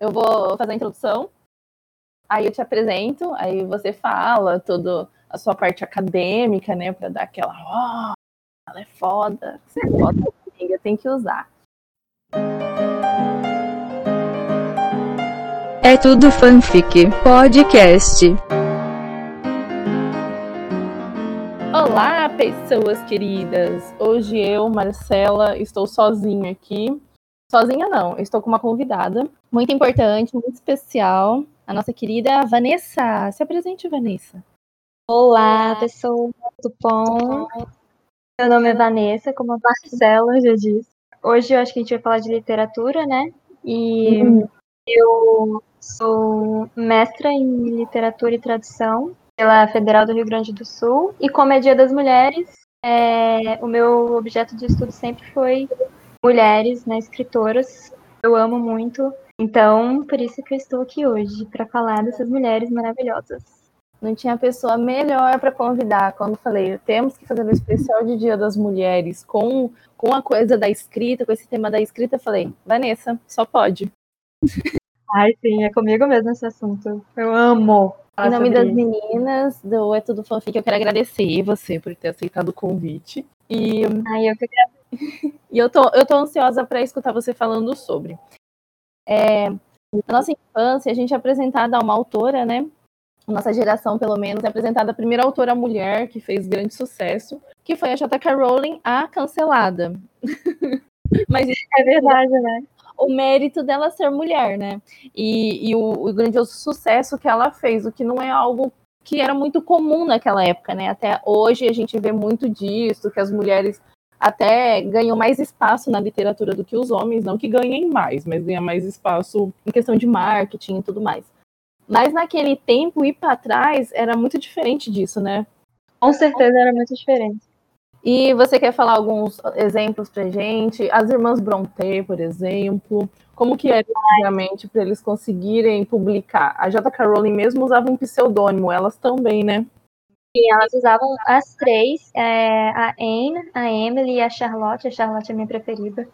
eu vou fazer a introdução, aí eu te apresento, aí você fala toda a sua parte acadêmica, né, para dar aquela, ó, oh, ela é foda, você é foda, amiga, tem que usar. É tudo fanfic podcast. Olá, pessoas queridas! Hoje eu, Marcela, estou sozinha aqui. Sozinha não, estou com uma convidada muito importante, muito especial, a nossa querida Vanessa. Se apresente, Vanessa. Olá, pessoal, tudo bom? Meu nome é Vanessa, como a Marcela já disse. Hoje eu acho que a gente vai falar de literatura, né? E uhum. eu sou mestra em literatura e tradução pela Federal do Rio Grande do Sul. E como é Dia das Mulheres, é, o meu objeto de estudo sempre foi mulheres, né, escritoras. Eu amo muito. Então, por isso que eu estou aqui hoje, para falar dessas mulheres maravilhosas. Não tinha pessoa melhor para convidar. Quando falei, temos que fazer um especial de Dia das Mulheres com, com a coisa da escrita, com esse tema da escrita, falei, Vanessa, só pode. Ai, sim, é comigo mesmo esse assunto. Eu amo. Em nome das meninas do É Tudo Fanfic, eu quero agradecer você por ter aceitado o convite. E, Ai, eu que agradeço. E eu tô, eu tô ansiosa para escutar você falando sobre. É, na nossa infância, a gente é apresentada a uma autora, né? Nossa geração, pelo menos, é apresentada a primeira autora mulher que fez grande sucesso, que foi a J.K. Rowling, a cancelada. Mas é verdade, né? o mérito dela ser mulher, né? E, e o, o, grandioso sucesso que ela fez, o que não é algo que era muito comum naquela época, né? Até hoje a gente vê muito disso, que as mulheres até ganham mais espaço na literatura do que os homens, não que ganhem mais, mas ganham mais espaço em questão de marketing e tudo mais. Mas naquele tempo e para trás era muito diferente disso, né? Com certeza era muito diferente. E você quer falar alguns exemplos pra gente? As irmãs Brontë, por exemplo, como que era antigamente para eles conseguirem publicar? A J.K. Rowling mesmo usava um pseudônimo, elas também, né? Sim, elas usavam as três, é, a Anne, a Emily e a Charlotte. A Charlotte é minha preferida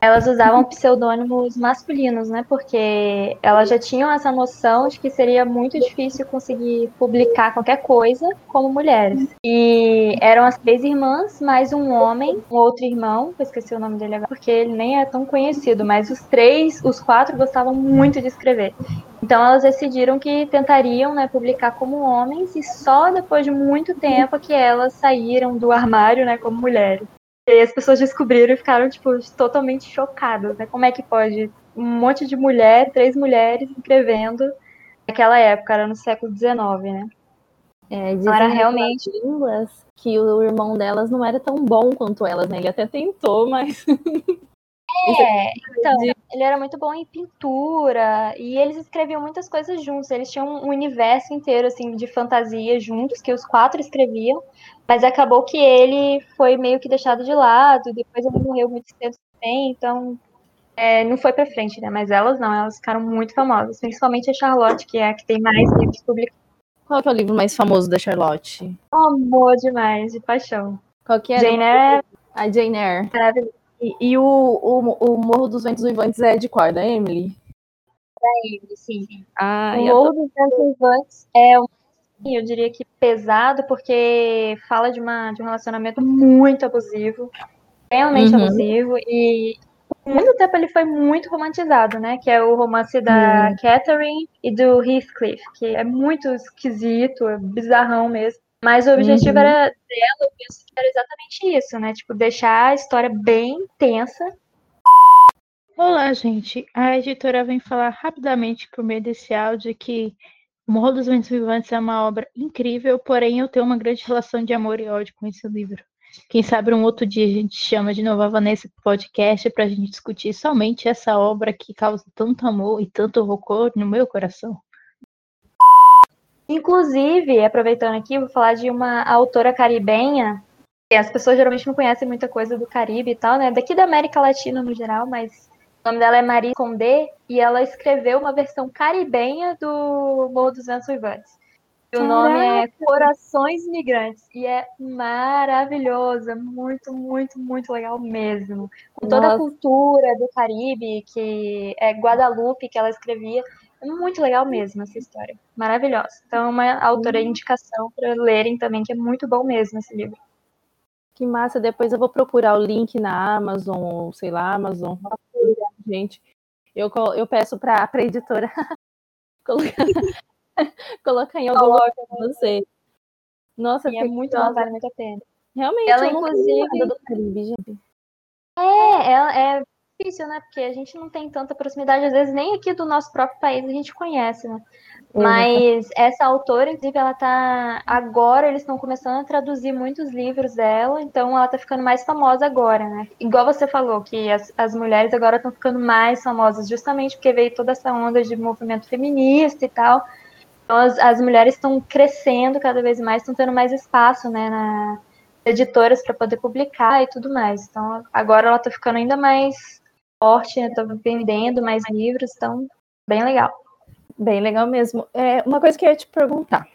elas usavam pseudônimos masculinos, né? Porque elas já tinham essa noção de que seria muito difícil conseguir publicar qualquer coisa como mulheres. E eram as três irmãs, mais um homem, um outro irmão, eu esqueci o nome dele agora, porque ele nem é tão conhecido, mas os três, os quatro gostavam muito de escrever. Então elas decidiram que tentariam né, publicar como homens e só depois de muito tempo que elas saíram do armário né, como mulheres. E as pessoas descobriram e ficaram, tipo, totalmente chocadas, né? Como é que pode um monte de mulher, três mulheres escrevendo naquela época, era no século XIX, né? É, então era realmente línguas que o irmão delas não era tão bom quanto elas, né? Ele até tentou, mas É, então, ele era muito bom em pintura e eles escreviam muitas coisas juntos. Eles tinham um universo inteiro assim de fantasia juntos que os quatro escreviam, mas acabou que ele foi meio que deixado de lado. Depois ele morreu muito tempo também, então é, não foi para frente, né? Mas elas não, elas ficaram muito famosas, principalmente a Charlotte, que é a que tem mais livros publicados. Qual é o livro mais famoso da Charlotte? Amor demais, de paixão. Qual que é? Jane Eyre. A Jane Eyre. Maravilhoso. E, e o, o, o, Morro dos Ventos Uivantes é de qual? Da Emily? Da Emily, sim. Ah, o Morro dos Ventos Uivantes é um eu diria que pesado, porque fala de, uma, de um relacionamento muito abusivo, realmente uhum. abusivo, e por muito tempo ele foi muito romantizado, né? Que é o romance da uhum. Catherine e do Heathcliff, que é muito esquisito, é bizarrão mesmo. Mas o objetivo uhum. era dela, eu penso que era exatamente isso, né? Tipo, deixar a história bem tensa. Olá, gente. A editora vem falar rapidamente por meio desse áudio que O Morro dos Ventos Vivantes é uma obra incrível, porém eu tenho uma grande relação de amor e ódio com esse livro. Quem sabe um outro dia a gente chama de novo a Vanessa pro podcast para a gente discutir somente essa obra que causa tanto amor e tanto horror no meu coração. Inclusive, aproveitando aqui, vou falar de uma autora caribenha. As pessoas geralmente não conhecem muita coisa do Caribe e tal, né? Daqui da América Latina no geral, mas o nome dela é Marie Condé e ela escreveu uma versão caribenha do Morro dos Ventos Uivantes. O nome é Corações Migrantes. E é maravilhoso. É muito, muito, muito legal mesmo. Com toda Nossa. a cultura do Caribe, que é Guadalupe, que ela escrevia. É muito legal mesmo essa história. Maravilhosa. Então, é uma autora indicação para lerem também, que é muito bom mesmo esse livro. Que massa. Depois eu vou procurar o link na Amazon, ou sei lá, Amazon. Gente, eu, eu peço para a editora colocar, colocar em algum lugar pra você. Nossa, é muito bom, vale muito a pena. Realmente, Ela, inclusive- do Caribe, gente. É, é, é difícil, né? Porque a gente não tem tanta proximidade, às vezes nem aqui do nosso próprio país a gente conhece, né? Mas essa autora, inclusive, ela tá. Agora eles estão começando a traduzir muitos livros dela, então ela tá ficando mais famosa agora, né? Igual você falou, que as, as mulheres agora estão ficando mais famosas, justamente porque veio toda essa onda de movimento feminista e tal. Então as, as mulheres estão crescendo cada vez mais, estão tendo mais espaço, né, na editoras para poder publicar e tudo mais. Então agora ela tá ficando ainda mais forte, né? Tá vendendo mais livros, então bem legal. Bem legal mesmo. É, uma coisa que eu ia te perguntar.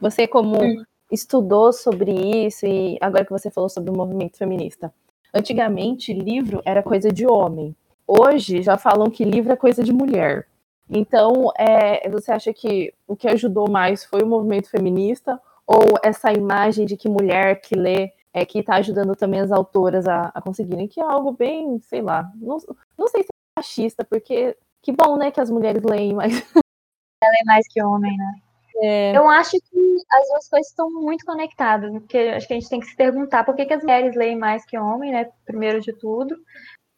Você, como Hum. estudou sobre isso, e agora que você falou sobre o movimento feminista, antigamente livro era coisa de homem. Hoje já falam que livro é coisa de mulher. Então, é, você acha que o que ajudou mais foi o movimento feminista ou essa imagem de que mulher que lê é que está ajudando também as autoras a, a conseguirem, que é algo bem, sei lá, não, não sei se é machista, porque que bom, né, que as mulheres leem, mas é mais que homem, né? É. Eu acho que as duas coisas estão muito conectadas, porque acho que a gente tem que se perguntar por que, que as mulheres leem mais que homem, né? Primeiro de tudo.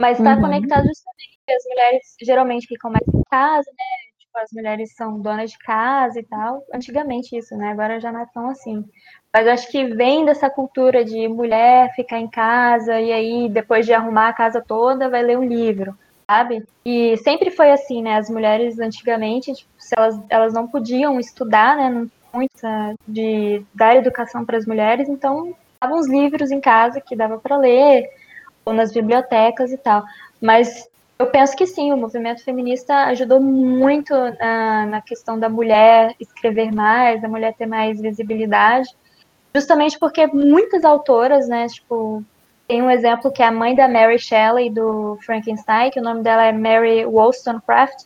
Mas está Uhum. conectado justamente porque as mulheres geralmente ficam mais em casa, né? As mulheres são donas de casa e tal. Antigamente isso, né? Agora já não é tão assim. Mas acho que vem dessa cultura de mulher ficar em casa e aí, depois de arrumar a casa toda, vai ler um livro, sabe? E sempre foi assim, né? As mulheres antigamente, tipo, se elas, elas não podiam estudar, né? Não muito de dar educação para as mulheres, então davam os livros em casa que dava para ler, ou nas bibliotecas e tal. Mas eu penso que sim, o movimento feminista ajudou muito na, na questão da mulher escrever mais, da mulher ter mais visibilidade, justamente porque muitas autoras, né, tipo, tem um exemplo que é a mãe da Mary Shelley, do Frankenstein, que o nome dela é Mary Wollstonecraft,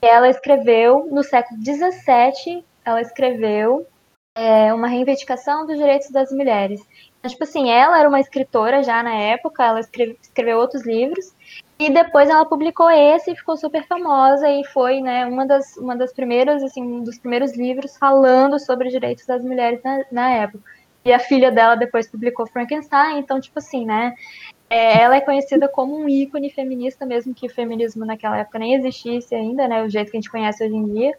que ela escreveu, no século XVII, ela escreveu é, uma reivindicação dos direitos das mulheres. Então, tipo assim, ela era uma escritora já na época, ela escreve, escreveu outros livros, e depois ela publicou esse e ficou super famosa, e foi, né, uma das, uma das primeiras, assim, um dos primeiros livros falando sobre os direitos das mulheres na, na época. E a filha dela depois publicou Frankenstein, então, tipo assim, né, é, ela é conhecida como um ícone feminista, mesmo que o feminismo naquela época nem existisse ainda, né, o jeito que a gente conhece hoje em dia,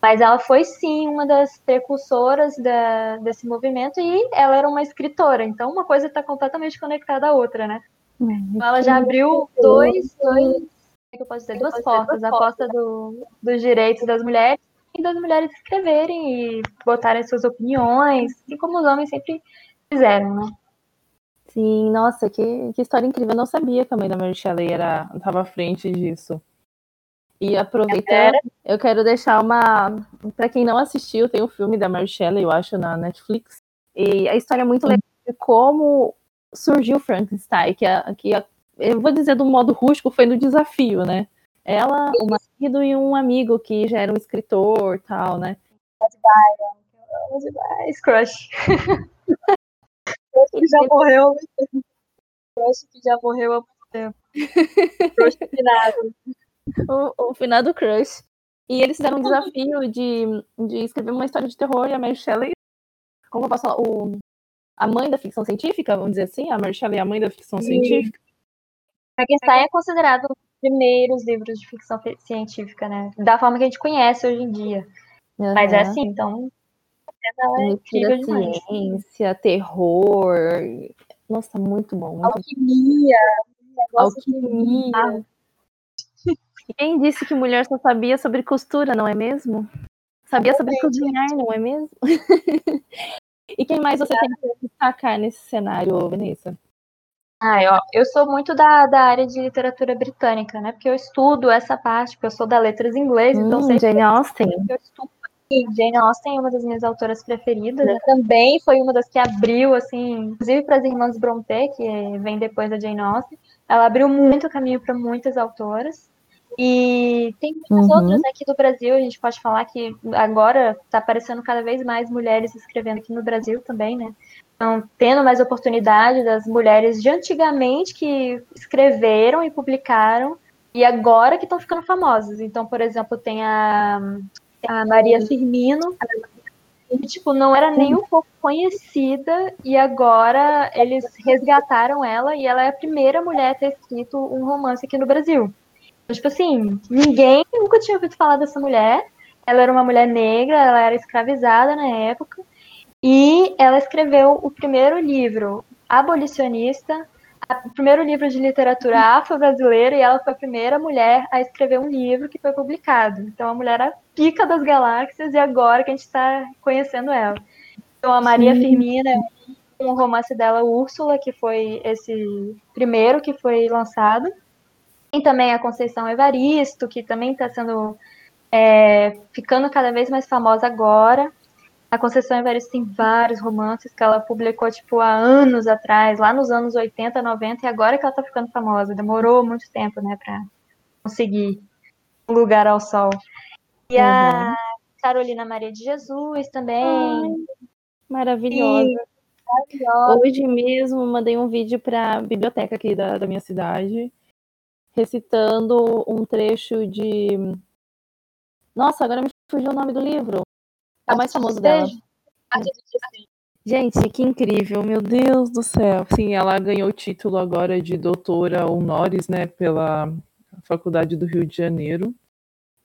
mas ela foi sim uma das precursoras da, desse movimento e ela era uma escritora, então uma coisa está completamente conectada à outra, né? Ela já abriu dois, dois, é que eu posso dizer, duas portas, a porta do, dos direitos das mulheres e das mulheres escreverem e botarem suas opiniões, assim como os homens sempre fizeram, né? Sim, nossa, que, que história incrível. Eu não sabia que a mãe da Mary Shelley era, estava à frente disso. E aproveitando, eu quero deixar uma. Para quem não assistiu, tem o filme da Mary Shelley, eu acho, na Netflix. E a história é muito legal de como surgiu Frankenstein, que, a, que a, eu vou dizer do modo rústico, foi no desafio, né? Ela, o marido e um amigo que já era um escritor e tal, né? Crush. Crush que já morreu. Crush que já morreu há muito tempo. Crush finado. o, o finado Crush. E eles fizeram um desafio de, de escrever uma história de terror e a Mary Shelley, como eu posso falar, o, a mãe da ficção científica, vamos dizer assim, a Mary Shelley é a mãe da ficção científica. Frankenstein é considerado um dos primeiros livros de ficção científica, né? Da forma que a gente conhece hoje em dia. Uhum. Mas é assim, então. Ela é ciência, terror. Nossa, muito bom. Muito Alquimia. Alquimia. E quem disse que mulher só sabia sobre costura, não é mesmo? Sabia sobre cozinhar, não é mesmo? e quem mais você tem que destacar nesse cenário, Vanessa? Ah, eu, eu sou muito da, da área de literatura britânica, né? Porque eu estudo essa parte, porque eu sou da letras inglês, hum, então sempre Jane Austen. eu estudo E Jane Austen é uma das minhas autoras preferidas. Né? Também foi uma das que abriu, assim, inclusive para as irmãs Brontë, que vem depois da Jane Austen. Ela abriu muito caminho para muitas autoras. E tem muitas uhum. outras aqui do Brasil, a gente pode falar que agora está aparecendo cada vez mais mulheres escrevendo aqui no Brasil também, né? Então, tendo mais oportunidade das mulheres de antigamente que escreveram e publicaram, e agora que estão ficando famosas. Então, por exemplo, tem a, a Maria Firmino, que, tipo, não era nem um pouco conhecida, e agora eles resgataram ela, e ela é a primeira mulher a ter escrito um romance aqui no Brasil. Tipo assim, ninguém nunca tinha ouvido falar dessa mulher. Ela era uma mulher negra, ela era escravizada na época, e ela escreveu o primeiro livro abolicionista, o primeiro livro de literatura afro-brasileira, e ela foi a primeira mulher a escrever um livro que foi publicado. Então, a mulher era a pica das galáxias, e agora que a gente está conhecendo ela. Então, a Maria Sim. Firmina, um romance dela, Úrsula, que foi esse primeiro que foi lançado. Tem também a Conceição Evaristo, que também está sendo é, ficando cada vez mais famosa agora. A Conceição Evaristo tem vários romances que ela publicou, tipo, há anos atrás, lá nos anos 80, 90, e agora que ela tá ficando famosa. Demorou muito tempo, né, pra conseguir um lugar ao sol. E uhum. a Carolina Maria de Jesus também. Ai, maravilhosa. E... maravilhosa. Hoje mesmo mandei um vídeo para a biblioteca aqui da, da minha cidade, recitando um trecho de. Nossa, agora me fugiu o nome do livro. É o mais famoso dela. Gente, que incrível, meu Deus do céu. Sim, ela ganhou o título agora de doutora honores, né, pela Faculdade do Rio de Janeiro.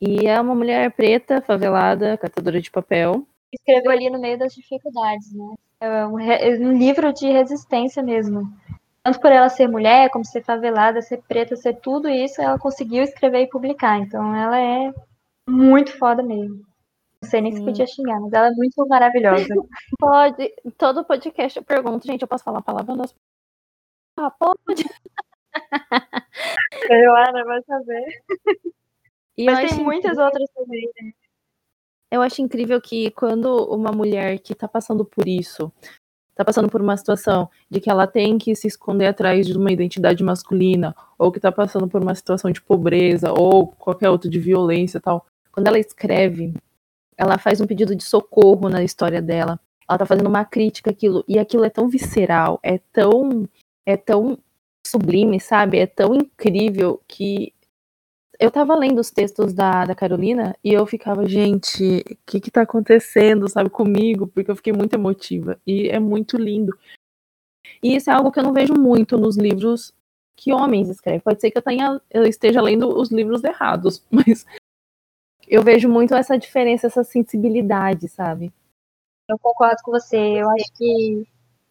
E é uma mulher preta, favelada, catadora de papel. Escreveu ali no meio das dificuldades, né? É um, é um livro de resistência mesmo. Tanto por ela ser mulher, como ser favelada, ser preta, ser tudo isso, ela conseguiu escrever e publicar. Então ela é muito foda mesmo. Não sei nem se podia xingar, mas ela é muito maravilhosa. Pode. Todo podcast eu pergunto, gente, eu posso falar a palavra das. Ah, pode. Joana, vai saber. E mas tem muitas outras também, né? Eu acho incrível que quando uma mulher que tá passando por isso, tá passando por uma situação de que ela tem que se esconder atrás de uma identidade masculina, ou que tá passando por uma situação de pobreza, ou qualquer outro de violência tal, quando ela escreve ela faz um pedido de socorro na história dela. Ela tá fazendo uma crítica àquilo. E aquilo é tão visceral, é tão. É tão sublime, sabe? É tão incrível que. Eu tava lendo os textos da, da Carolina e eu ficava, gente, o que que tá acontecendo, sabe, comigo? Porque eu fiquei muito emotiva. E é muito lindo. E isso é algo que eu não vejo muito nos livros que homens escrevem. Pode ser que eu, tenha, eu esteja lendo os livros errados, mas eu vejo muito essa diferença, essa sensibilidade, sabe? Eu concordo com você. Eu acho que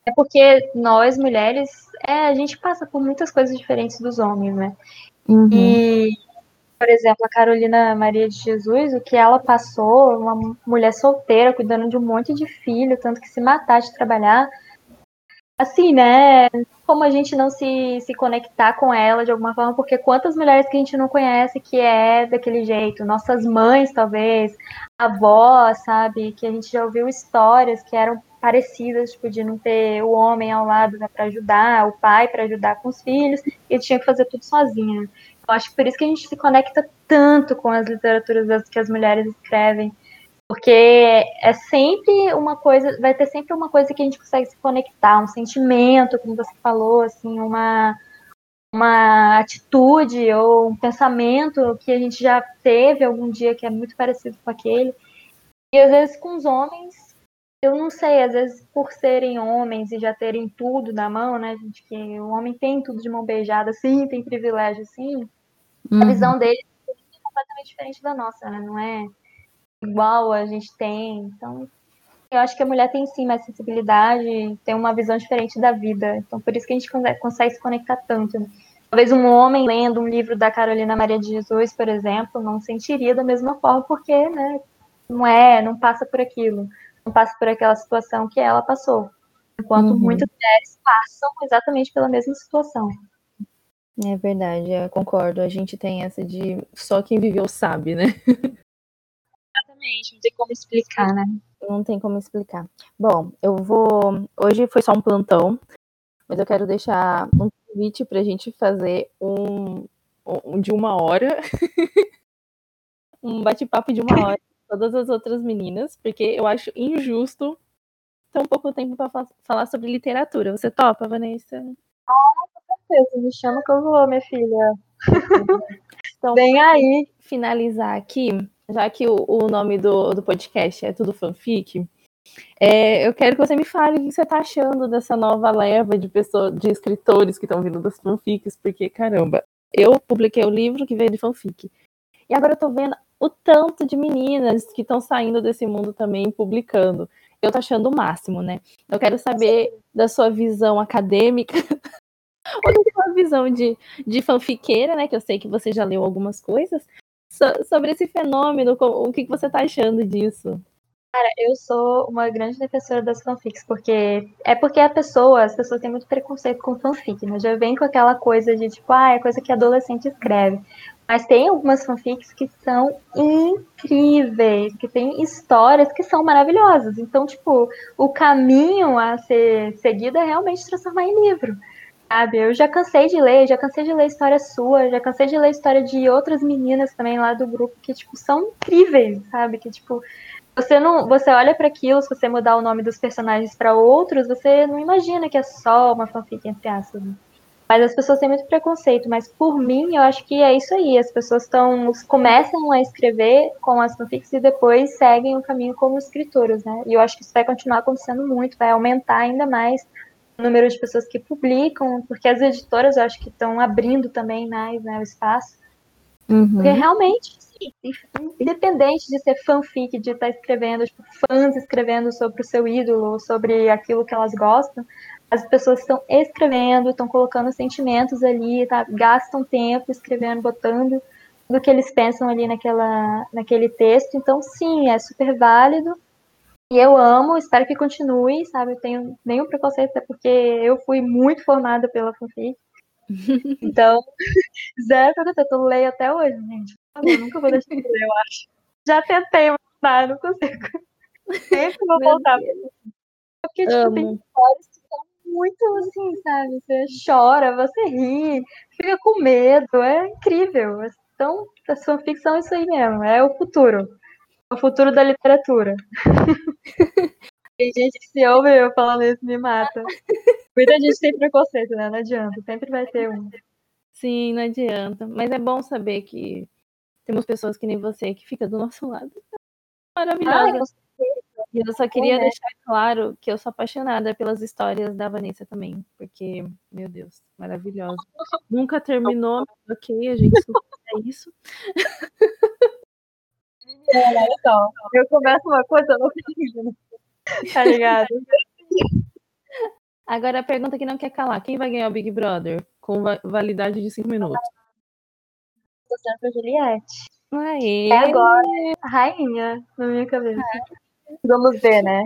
é porque nós, mulheres, é, a gente passa por muitas coisas diferentes dos homens, né? Uhum. E, por exemplo, a Carolina Maria de Jesus, o que ela passou, uma mulher solteira, cuidando de um monte de filho, tanto que se matar de trabalhar, assim, né? Como a gente não se, se conectar com ela de alguma forma, porque quantas mulheres que a gente não conhece que é daquele jeito? Nossas mães, talvez, avós, sabe? Que a gente já ouviu histórias que eram parecidas, tipo, de não ter o homem ao lado né, para ajudar, o pai para ajudar com os filhos, e tinha que fazer tudo sozinha. Eu acho que por isso que a gente se conecta tanto com as literaturas que as mulheres escrevem, porque é sempre uma coisa, vai ter sempre uma coisa que a gente consegue se conectar, um sentimento, como você falou, assim, uma, uma atitude ou um pensamento que a gente já teve algum dia que é muito parecido com aquele. E às vezes com os homens, eu não sei, às vezes por serem homens e já terem tudo na mão, né, gente, que o homem tem tudo de mão beijada, sim, tem privilégio, sim, uhum. a visão dele é completamente diferente da nossa, né, não é igual a gente tem. Então, eu acho que a mulher tem sim mais sensibilidade, tem uma visão diferente da vida. Então, por isso que a gente consegue se conectar tanto. Né? Talvez um homem lendo um livro da Carolina Maria de Jesus, por exemplo, não sentiria da mesma forma, porque, né, não é, não passa por aquilo, não passa por aquela situação que ela passou. Enquanto uhum. muitas mulheres passam exatamente pela mesma situação. É verdade, eu concordo. A gente tem essa de só quem viveu sabe, né? Exatamente, não tem como explicar, né? Não tem como explicar. Bom, eu vou. Hoje foi só um plantão, mas eu quero deixar um convite para a gente fazer um, um de uma hora. um bate-papo de uma hora todas as outras meninas, porque eu acho injusto tão pouco tempo para falar sobre literatura. Você topa, Vanessa? Ah, com certeza. Me chama que eu vou, minha filha. então, Vem aí. Finalizar aqui, já que o, o nome do, do podcast é Tudo Fanfic, é, eu quero que você me fale o que você está achando dessa nova leva de pessoas, de escritores que estão vindo das fanfics, porque, caramba, eu publiquei o livro que veio de fanfic. E agora eu tô vendo o tanto de meninas que estão saindo desse mundo também publicando. Eu tô achando o máximo, né? Eu quero saber da sua visão acadêmica, ou da sua visão de, de fanfiqueira, né? Que eu sei que você já leu algumas coisas, so, sobre esse fenômeno, o que, que você tá achando disso? Cara, eu sou uma grande defensora das fanfics, porque é porque a pessoa, as pessoas têm muito preconceito com fanfic, né? Já vem com aquela coisa de tipo, ah, é coisa que adolescente escreve. Mas tem algumas fanfics que são incríveis, que tem histórias que são maravilhosas. Então, tipo, o caminho a ser seguido é realmente transformar em livro. Sabe? Eu já cansei de ler, já cansei de ler história sua, já cansei de ler história de outras meninas também lá do grupo que, tipo, são incríveis, sabe? Que, tipo, você não, você olha para aquilo, se você mudar o nome dos personagens para outros, você não imagina que é só uma fanfic entre aspas. Mas as pessoas têm muito preconceito, mas por mim eu acho que é isso aí. As pessoas estão começam a escrever com as fanfics e depois seguem o caminho como escritoras, né? E eu acho que isso vai continuar acontecendo muito, vai aumentar ainda mais o número de pessoas que publicam, porque as editoras eu acho que estão abrindo também mais né, o espaço. Uhum. Porque realmente independente de ser fanfic, de estar escrevendo, tipo, fãs escrevendo sobre o seu ídolo, sobre aquilo que elas gostam, as pessoas estão escrevendo, estão colocando sentimentos ali, tá? gastam tempo escrevendo, botando do que eles pensam ali naquela, naquele texto. Então, sim, é super válido. E eu amo, espero que continue, sabe? Eu tenho nenhum preconceito, até porque eu fui muito formada pela fanfic. Então, zero preconceito. Eu leio até hoje, gente. Eu nunca vou deixar de ler, eu acho. Já tentei, mas não consigo. Sempre vou voltar. Porque, tipo, tem histórias muito assim, sabe? Você chora, você ri, fica com medo, é incrível. Então, a sua ficção é isso aí mesmo, é o futuro. É o futuro da literatura. tem gente que se ouve eu falando isso me mata. Muita gente tem preconceito, né? Não adianta, sempre vai ter um. Sim, não adianta. Mas é bom saber que temos pessoas que nem você que fica do nosso lado. Maravilhosa. E eu só queria é. deixar claro que eu sou apaixonada pelas histórias da Vanessa também, porque, meu Deus, maravilhosa. Nunca terminou, ok, a gente é isso. É, então, eu começo uma coisa, eu não termino. Tá ligado? Agora a pergunta que não quer calar: quem vai ganhar o Big Brother? Com validade de 5 minutos pra Juliette. Aê. É agora rainha na minha cabeça. Vamos ver, né?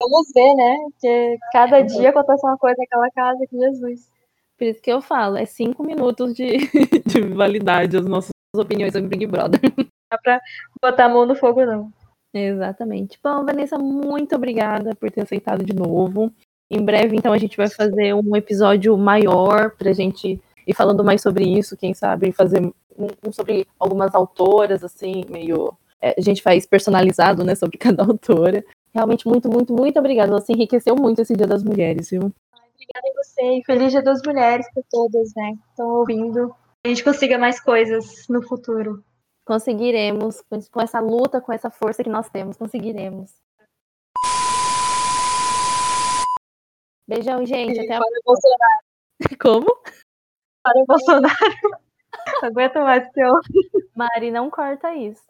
Vamos ver, né? Porque cada dia acontece uma coisa naquela casa, que Jesus. Por isso que eu falo, é cinco minutos de, de validade as nossas opiniões sobre Big Brother. Não dá pra botar a mão no fogo, não. Exatamente. Bom, Vanessa, muito obrigada por ter aceitado de novo. Em breve, então, a gente vai fazer um episódio maior pra gente ir falando mais sobre isso, quem sabe fazer um sobre algumas autoras, assim, meio. É, a gente faz personalizado, né, sobre cada autora. Realmente, muito, muito, muito obrigada. Você enriqueceu muito esse Dia das Mulheres, viu? Obrigada a você e feliz Dia das Mulheres para todas, né, que estão ouvindo. A gente consiga mais coisas no futuro. Conseguiremos, com essa luta, com essa força que nós temos, conseguiremos. Beijão, gente. Até a próxima. Como? Para o Bolsonaro. Aguenta mais que eu. Mari, não corta isso.